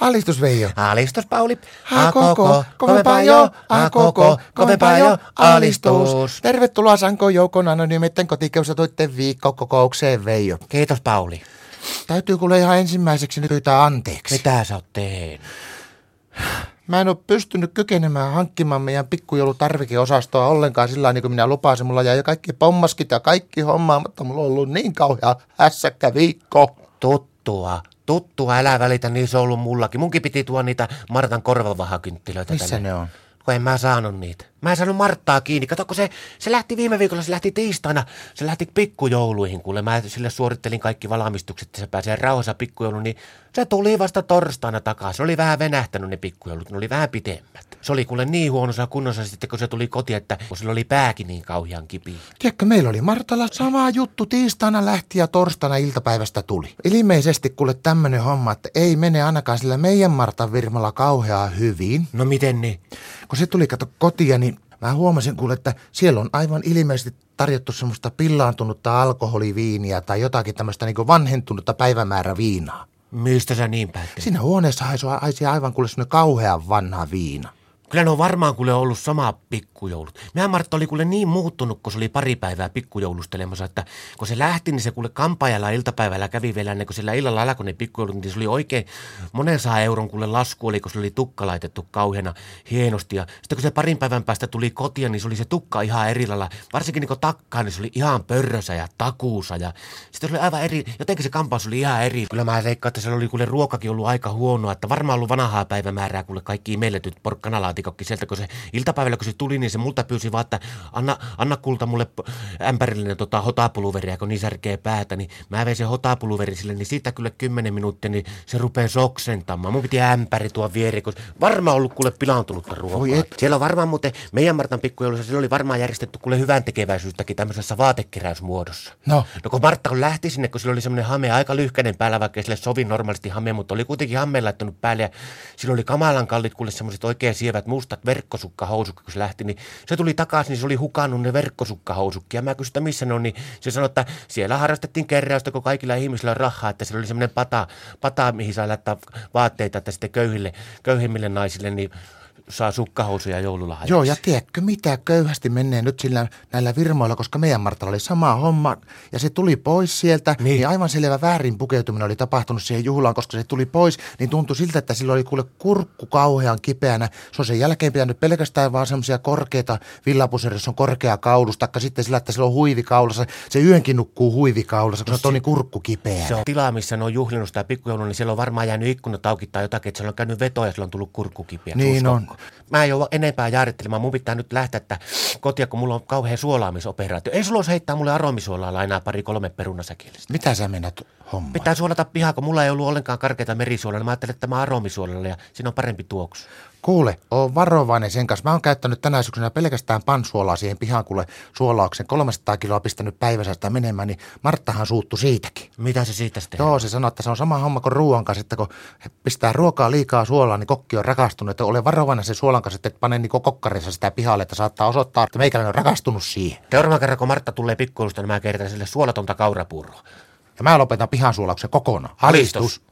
Alistus Veijo. Alistus Pauli. A koko, kovempaa jo, a koko, kovempaa jo, alistus. Tervetuloa Sanko Joukon anonyymetten kotikeussatuitten viikkokokoukseen Veijo. Kiitos Pauli. Täytyy kuule ihan ensimmäiseksi nyt pyytää anteeksi. Mitä sä oot tehnyt? Mä en ole pystynyt kykenemään hankkimaan meidän pikkujoulutarvikeosastoa ollenkaan sillä niin kuin minä lupasin. Mulla jäi kaikki pommaskit ja kaikki hommaa, mutta mulla on ollut niin kauhea hässäkkä viikko. Tuttua. Tuttua, älä välitä, niin se on ollut mullakin. Munkin piti tuoda niitä Martan korvavahakynttilöitä Missä tänne. ne on? Kun en mä saanut niitä. Mä en saanut Marttaa kiinni. Kato, kun se, se lähti viime viikolla, se lähti tiistaina. Se lähti pikkujouluihin, kuule. Mä sille suorittelin kaikki valmistukset, että se pääsee rauhassa pikkujouluun. Niin se tuli vasta torstaina takaisin. Se oli vähän venähtänyt ne pikkujoulut, ne oli vähän pitemmät. Se oli kuule niin huonossa kunnossa sitten, kun se tuli kotiin, että kun sillä oli pääkin niin kauhean kipiä. Tiedätkö, meillä oli Martalla sama juttu. Tiistaina lähti ja torstaina iltapäivästä tuli. Ilmeisesti kuule tämmönen homma, että ei mene ainakaan sillä meidän Martan virmalla kauhean hyvin. No miten niin? Kun se tuli kato kotia, niin mä huomasin kuule, että siellä on aivan ilmeisesti tarjottu semmoista pillaantunutta alkoholiviiniä tai jotakin tämmöistä niin vanhentunutta päivämäärä viinaa. Mistä sä niin päättelit? Siinä huoneessa haisi aivan kuule semmoinen kauhean vanha viina. Kyllä ne on varmaan kuule ollut sama pikkujoulut. Mehän Martta oli kuule niin muuttunut, kun se oli pari päivää pikkujoulustelemassa, että kun se lähti, niin se kuule kampaajalla iltapäivällä kävi vielä ennen kuin sillä illalla alkoi ne pikkujoulut, niin se oli oikein monen saa euron kuule lasku oli, kun se oli tukka laitettu kauheana hienosti. Ja sitten kun se parin päivän päästä tuli kotiin, niin se oli se tukka ihan eri lailla. Varsinkin niin kun takkaan, niin se oli ihan pörrösä ja takuusa. Ja sitten se oli aivan eri, jotenkin se kampaus oli ihan eri. Kyllä mä veikkaan, että se oli kuule ruokakin ollut aika huonoa, että varmaan ollut vanhaa päivämäärää kuule kaikki imelletyt porkkanalaatikokki sieltä, kun se iltapäivällä kun se tuli, niin se multa pyysi vaan, että anna, anna kulta mulle ämpärillinen tota, hotapuluveria, kun niin särkee päätä, niin mä vein sen hotapuluveri sille, niin siitä kyllä kymmenen minuuttia, niin se rupeaa soksentamaan. Mun piti ämpäri tuo viereen, kun varmaan ollut kuule pilaantunutta ruokaa. Voi et. Siellä on varmaan muuten, meidän Martan pikkujoulussa, siellä oli varmaan järjestetty kuule hyvän tekeväisyyttäkin tämmöisessä vaatekeräysmuodossa. No. No kun Martta kun lähti sinne, kun sillä oli semmoinen hame aika lyhkäinen päällä, vaikka sille sovi normaalisti hame, mutta oli kuitenkin hameen laittanut päälle ja sillä oli kamalan kallit kuule semmoiset oikein sievät mustat verkkosukkahousut, kun se lähti, niin se tuli takaisin, niin se oli hukannut ne verkkosukkahousukki ja mä kysyin, että missä ne on, niin se sanoi, että siellä harrastettiin keräystä, kun kaikilla ihmisillä on rahaa, että siellä oli semmoinen pata, pata mihin saa laittaa vaatteita, että sitten köyhille, köyhimmille naisille, niin saa sukkahousuja joululahjaksi. Joo, ja tiedätkö mitä köyhästi menee nyt sillä näillä virmoilla, koska meidän Martalla oli sama homma ja se tuli pois sieltä, niin, Niin. aivan selvä väärin pukeutuminen oli tapahtunut siihen juhlaan, koska se tuli pois, niin tuntui siltä, että sillä oli kuule kurkku kauhean kipeänä. Se on sen jälkeen pitänyt pelkästään vaan semmoisia korkeita villapuserissa on korkea kaulus, taikka sitten sillä, että sillä on huivikaulassa. Se yönkin nukkuu huivikaulassa, kun se on niin kurkku kipeänä. Se on tila, missä ne on juhlinut sitä pikkujoulua, niin siellä on varmaan jäänyt ikkunat auki tai jotakin, että siellä on käynyt veto ja sillä on tullut kurkkukipiä. Niin on. Mä en joudu enempää jaarittelemaan. Mun pitää nyt lähteä että kotia, kun mulla on kauhean suolaamisoperaatio. Ei sulla heittää mulle aromisuolaa lainaa pari kolme perunasäkillistä. Mitä sä mennät hommaan? Pitää suolata pihaa, kun mulla ei ollut ollenkaan karkeita merisuolaa. Mä ajattelin, että mä aromisuolalla ja siinä on parempi tuoksu. Kuule, oo varovainen sen kanssa. Mä oon käyttänyt tänä syksynä pelkästään pansuolaa siihen pihaan, kuule suolauksen. 300 kiloa pistänyt päivässä sitä menemään, niin Marttahan suuttu siitäkin. Mitä se siitä sitten? Joo, se sanoo, että se on sama homma kuin ruoan kanssa, että kun pistää ruokaa liikaa suolaa, niin kokki on rakastunut. Että ole varovainen sen suolan kanssa, että et pane niin kokkarissa sitä pihalle, että saattaa osoittaa, että meikäläinen on rakastunut siihen. Seuraavan kerran, kun Martta tulee pikkuilusta, niin mä kertaan sille suolatonta kaurapuuroa. Ja mä lopetan pihan suolauksen kokonaan. Alistus.